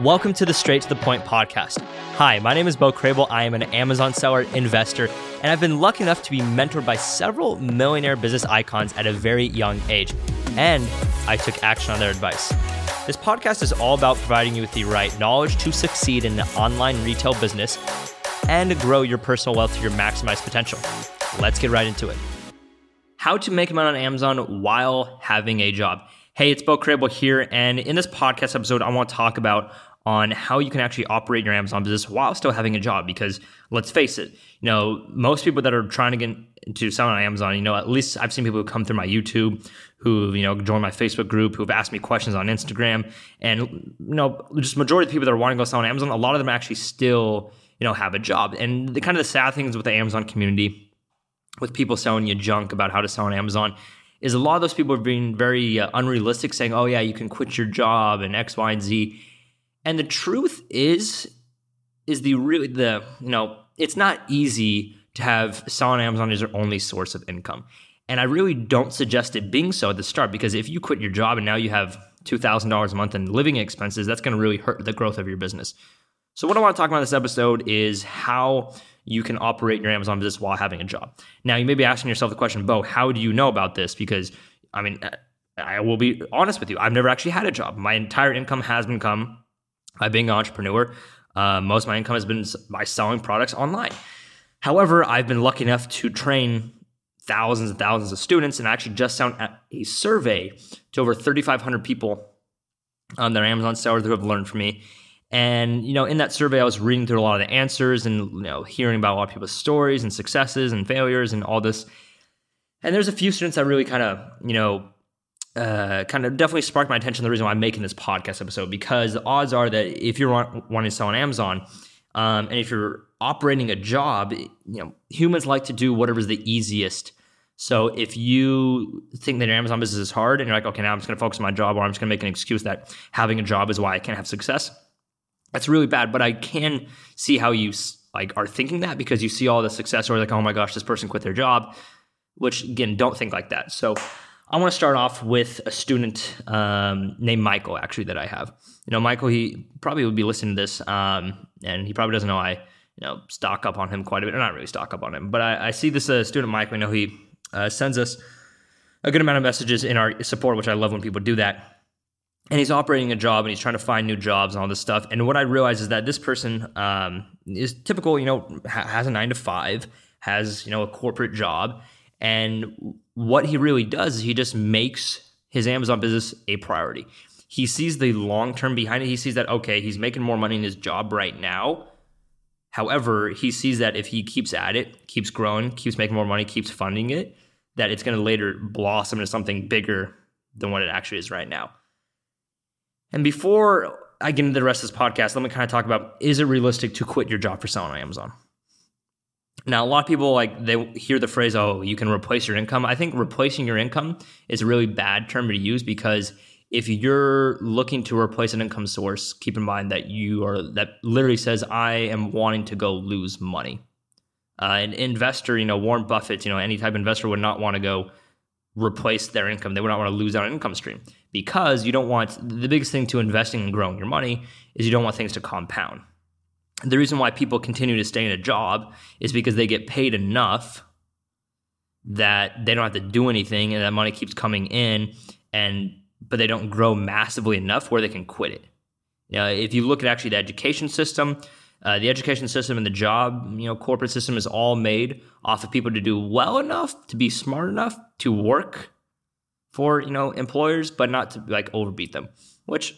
Welcome to the Straight to the Point podcast. Hi, my name is Bo Crable. I am an Amazon seller, investor, and I've been lucky enough to be mentored by several millionaire business icons at a very young age, and I took action on their advice. This podcast is all about providing you with the right knowledge to succeed in the online retail business and grow your personal wealth to your maximized potential. Let's get right into it. How to make money on Amazon while having a job. Hey, it's Bo Crable here, and in this podcast episode, I want to talk about on how you can actually operate your Amazon business while still having a job. Because let's face it, you know, most people that are trying to get into selling on Amazon, you know, at least I've seen people who come through my YouTube, who you know join my Facebook group, who've asked me questions on Instagram, and you know, just majority of people that are wanting to go sell on Amazon, a lot of them actually still you know have a job. And the kind of the sad things with the Amazon community, with people selling you junk about how to sell on Amazon. Is a lot of those people are being very uh, unrealistic, saying, "Oh yeah, you can quit your job and X, Y, and Z," And the truth is, is the really the you know it's not easy to have selling Amazon as your only source of income. And I really don't suggest it being so at the start because if you quit your job and now you have two thousand dollars a month in living expenses, that's going to really hurt the growth of your business. So what I want to talk about this episode is how you can operate your Amazon business while having a job. Now you may be asking yourself the question, Bo, how do you know about this? Because I mean, I will be honest with you, I've never actually had a job. My entire income has been come by being an entrepreneur. Uh, most of my income has been by selling products online. However, I've been lucky enough to train thousands and thousands of students and I actually just sent a survey to over 3,500 people on their Amazon sellers who have learned from me. And you know, in that survey, I was reading through a lot of the answers and you know, hearing about a lot of people's stories and successes and failures and all this. And there's a few students that really kind of you know uh, kind of definitely sparked my attention. The reason why I'm making this podcast episode because the odds are that if you're wanting to sell on Amazon, um, and if you're operating a job, you know humans like to do whatever's the easiest. So if you think that your Amazon business is hard and you're like, okay, now I'm just going to focus on my job, or I'm just going to make an excuse that having a job is why I can't have success, that's really bad. But I can see how you like are thinking that because you see all the success, or like, oh my gosh, this person quit their job. Which again, don't think like that. So I want to start off with a student um, named Michael, actually, that I have. You know, Michael, he probably would be listening to this, um, and he probably doesn't know I, you know, stock up on him quite a bit. Or not really stock up on him, but I, I see this uh, student, Michael. I know he uh, sends us a good amount of messages in our support, which I love when people do that. And he's operating a job and he's trying to find new jobs and all this stuff. And what I realize is that this person um, is typical, you know, ha- has a nine to five, has, you know, a corporate job. And what he really does is he just makes his Amazon business a priority. He sees the long term behind it. He sees that, okay, he's making more money in his job right now. However, he sees that if he keeps at it, keeps growing, keeps making more money, keeps funding it, that it's going to later blossom into something bigger than what it actually is right now. And before I get into the rest of this podcast, let me kind of talk about is it realistic to quit your job for selling on Amazon? Now, a lot of people like they hear the phrase, "Oh, you can replace your income." I think replacing your income is a really bad term to use because if you're looking to replace an income source, keep in mind that you are that literally says, "I am wanting to go lose money." Uh, an investor, you know, Warren Buffett, you know, any type of investor would not want to go replace their income. They would not want to lose out on income stream because you don't want the biggest thing to investing and growing your money is you don't want things to compound the reason why people continue to stay in a job is because they get paid enough that they don't have to do anything and that money keeps coming in and but they don't grow massively enough where they can quit it. You know, if you look at actually the education system, uh, the education system and the job, you know, corporate system is all made off of people to do well enough, to be smart enough to work for, you know, employers, but not to like overbeat them, which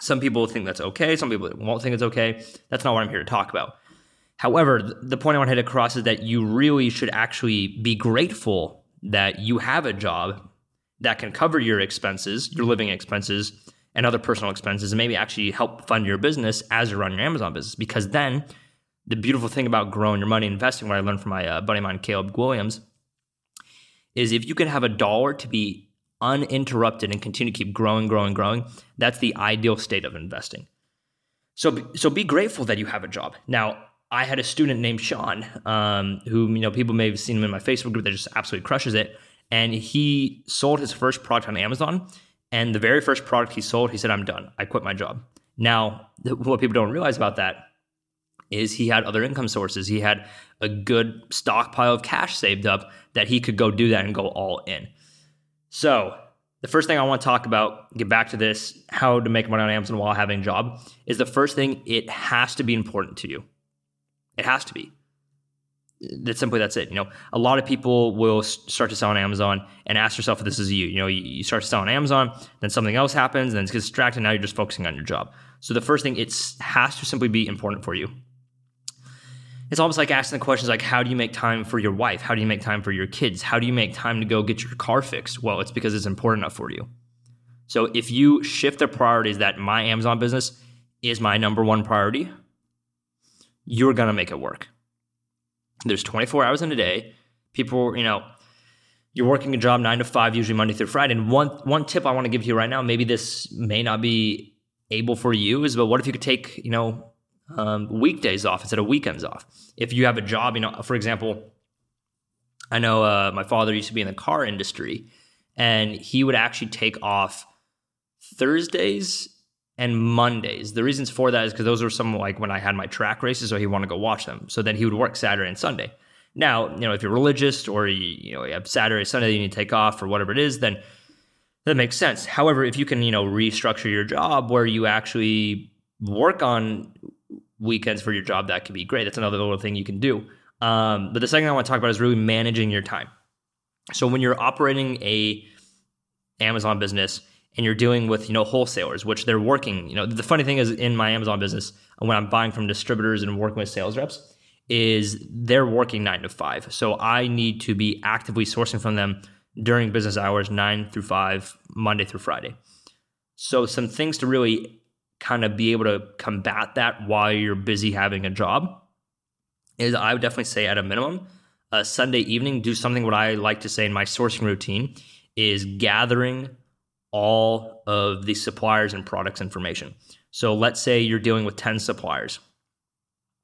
some people think that's okay. Some people won't think it's okay. That's not what I'm here to talk about. However, the point I want to hit across is that you really should actually be grateful that you have a job that can cover your expenses, your living expenses, and other personal expenses, and maybe actually help fund your business as you run your Amazon business. Because then, the beautiful thing about growing your money investing, what I learned from my uh, buddy of mine, Caleb Williams, is if you can have a dollar to be uninterrupted and continue to keep growing, growing, growing, that's the ideal state of investing. So, so be grateful that you have a job. Now, I had a student named Sean, um, who you know people may have seen him in my Facebook group that just absolutely crushes it, and he sold his first product on Amazon. And the very first product he sold, he said, "I'm done. I quit my job." Now, what people don't realize about that is he had other income sources. He had a good stockpile of cash saved up that he could go do that and go all in. So, the first thing I want to talk about, get back to this, how to make money on Amazon while having a job, is the first thing, it has to be important to you. It has to be. That's simply that's it. You know, a lot of people will start to sell on Amazon and ask yourself if this is you. You know, you start to sell on Amazon, then something else happens, then it's distracted. Now you're just focusing on your job. So the first thing, it has to simply be important for you it's almost like asking the questions like how do you make time for your wife? How do you make time for your kids? How do you make time to go get your car fixed? Well it's because it's important enough for you. So if you shift the priorities that my amazon business is my number one priority you're going to make it work. There's 24 hours in a day. People you know you're working a job 9 to 5 usually monday through friday. And one one tip i want to give you right now maybe this may not be able for you is but what if you could take you know um, weekdays off instead of weekends off. If you have a job, you know, for example, I know uh, my father used to be in the car industry, and he would actually take off Thursdays and Mondays. The reasons for that is because those were some like when I had my track races, so he wanted to go watch them. So then he would work Saturday and Sunday. Now, you know, if you're religious or you, you know you have Saturday, Sunday, you need to take off or whatever it is, then that makes sense. However, if you can, you know, restructure your job where you actually work on weekends for your job, that could be great. That's another little thing you can do. Um, but the second I want to talk about is really managing your time. So when you're operating a Amazon business and you're dealing with you know wholesalers, which they're working. You know the funny thing is in my Amazon business when I'm buying from distributors and working with sales reps is they're working nine to five. So I need to be actively sourcing from them during business hours, nine through five, Monday through Friday. So some things to really kind of be able to combat that while you're busy having a job is I would definitely say at a minimum, a Sunday evening, do something what I like to say in my sourcing routine is gathering all of the suppliers and products information. So let's say you're dealing with 10 suppliers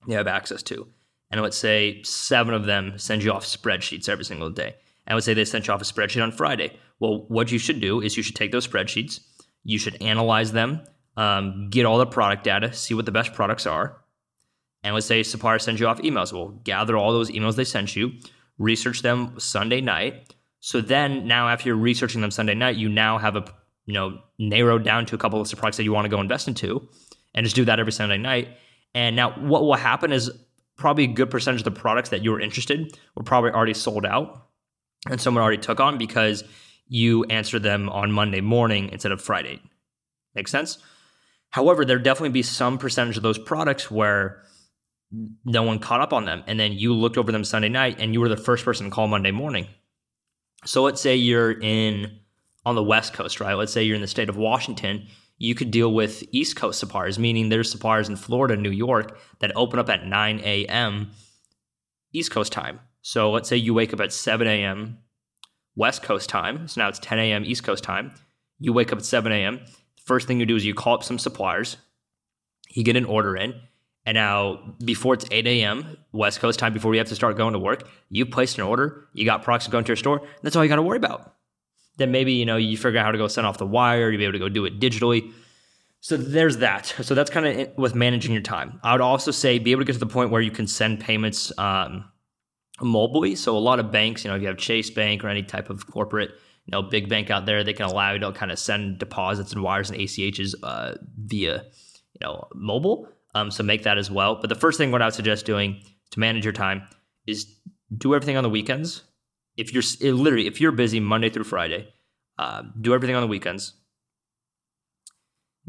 you have access to. And let's say seven of them send you off spreadsheets every single day. And let's say they sent you off a spreadsheet on Friday. Well, what you should do is you should take those spreadsheets, you should analyze them, um, get all the product data, see what the best products are. And let's say supplier sends you off emails. We'll gather all those emails they sent you, research them Sunday night. So then now after you're researching them Sunday night, you now have a you know narrowed down to a couple of products that you want to go invest into and just do that every Sunday night. And now what will happen is probably a good percentage of the products that you were interested were probably already sold out and someone already took on because you answered them on Monday morning instead of Friday. Make sense? However, there definitely be some percentage of those products where no one caught up on them. And then you looked over them Sunday night and you were the first person to call Monday morning. So let's say you're in on the West Coast, right? Let's say you're in the state of Washington. You could deal with East Coast suppliers, meaning there's suppliers in Florida, New York that open up at 9 a.m. East Coast time. So let's say you wake up at 7 a.m. West Coast time. So now it's 10 a.m. East Coast time. You wake up at 7 a.m. First thing you do is you call up some suppliers, you get an order in, and now before it's 8 a.m. West Coast time, before you have to start going to work, you placed an order, you got products going to your store, that's all you got to worry about. Then maybe, you know, you figure out how to go send off the wire, you'll be able to go do it digitally. So there's that. So that's kind of with managing your time. I would also say be able to get to the point where you can send payments um, mobilely. So a lot of banks, you know, if you have Chase Bank or any type of corporate you know, big bank out there, they can allow you to kind of send deposits and wires and ACHs uh, via, you know, mobile. Um, so make that as well. But the first thing what I would suggest doing to manage your time is do everything on the weekends. If you're literally, if you're busy Monday through Friday, uh, do everything on the weekends.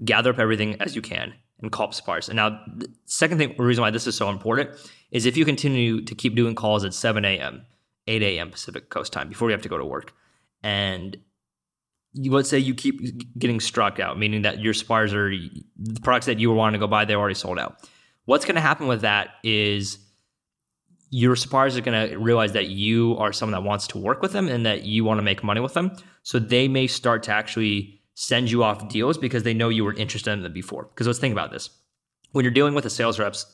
Gather up everything as you can and call up. And now, the second thing, reason why this is so important is if you continue to keep doing calls at 7 a.m., 8 a.m. Pacific Coast time before you have to go to work, and you, let's say you keep getting struck out, meaning that your suppliers are the products that you were wanting to go buy, they're already sold out. What's going to happen with that is your suppliers are going to realize that you are someone that wants to work with them and that you want to make money with them. So they may start to actually send you off deals because they know you were interested in them before. Because let's think about this. When you're dealing with the sales reps,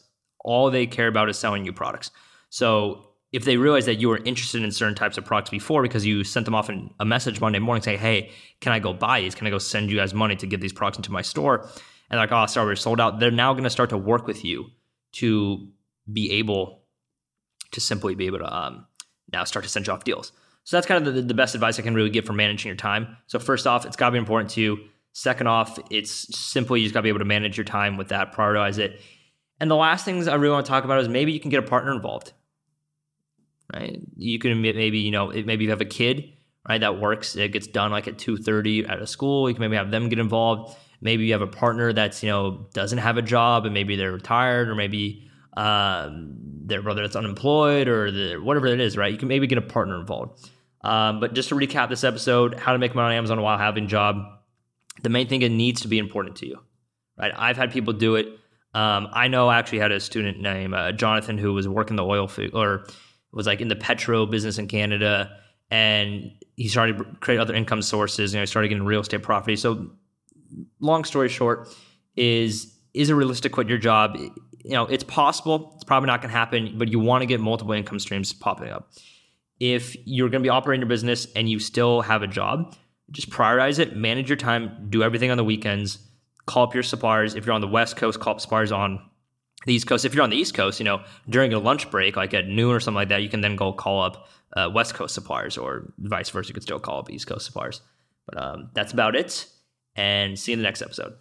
all they care about is selling you products. So if they realize that you were interested in certain types of products before because you sent them off a message Monday morning saying, Hey, can I go buy these? Can I go send you guys money to get these products into my store? and like, oh, sorry, we're sold out, they're now going to start to work with you to be able to simply be able to um, now start to send you off deals. So that's kind of the, the best advice I can really give for managing your time. So first off, it's got to be important to you. Second off, it's simply you just got to be able to manage your time with that, prioritize it. And the last things I really want to talk about is maybe you can get a partner involved. Right? You can maybe you know maybe you have a kid right that works it gets done like at 2.30 at a school. You can maybe have them get involved. Maybe you have a partner that's you know doesn't have a job and maybe they're retired or maybe um, their brother that's unemployed or the, whatever it is right? You can maybe get a partner involved. Um, but just to recap this episode how to make money on amazon while having a job the main thing it needs to be important to you right? I've had people do it. Um, i know i actually had a student named uh, jonathan who was working the oil field or was like in the petro business in canada and he started to create other income sources. You know, he started getting real estate property. So, long story short, is is it realistic quit your job? You know, it's possible. It's probably not going to happen, but you want to get multiple income streams popping up. If you're going to be operating your business and you still have a job, just prioritize it, manage your time, do everything on the weekends, call up your suppliers. If you're on the West Coast, call up suppliers on the East Coast. If you're on the East Coast, you know, during a lunch break, like at noon or something like that, you can then go call up uh, West Coast suppliers, or vice versa. You could still call up East Coast suppliers. But um, that's about it. And see you in the next episode.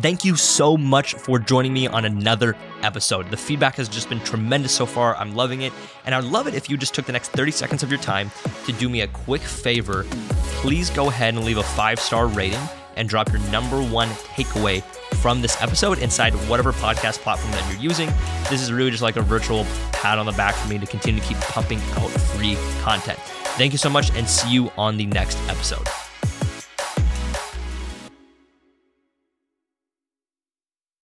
Thank you so much for joining me on another episode. The feedback has just been tremendous so far. I'm loving it. And I'd love it if you just took the next 30 seconds of your time to do me a quick favor. Please go ahead and leave a five star rating and drop your number one takeaway from this episode inside whatever podcast platform that you're using. This is really just like a virtual pat on the back for me to continue to keep pumping out free content. Thank you so much and see you on the next episode.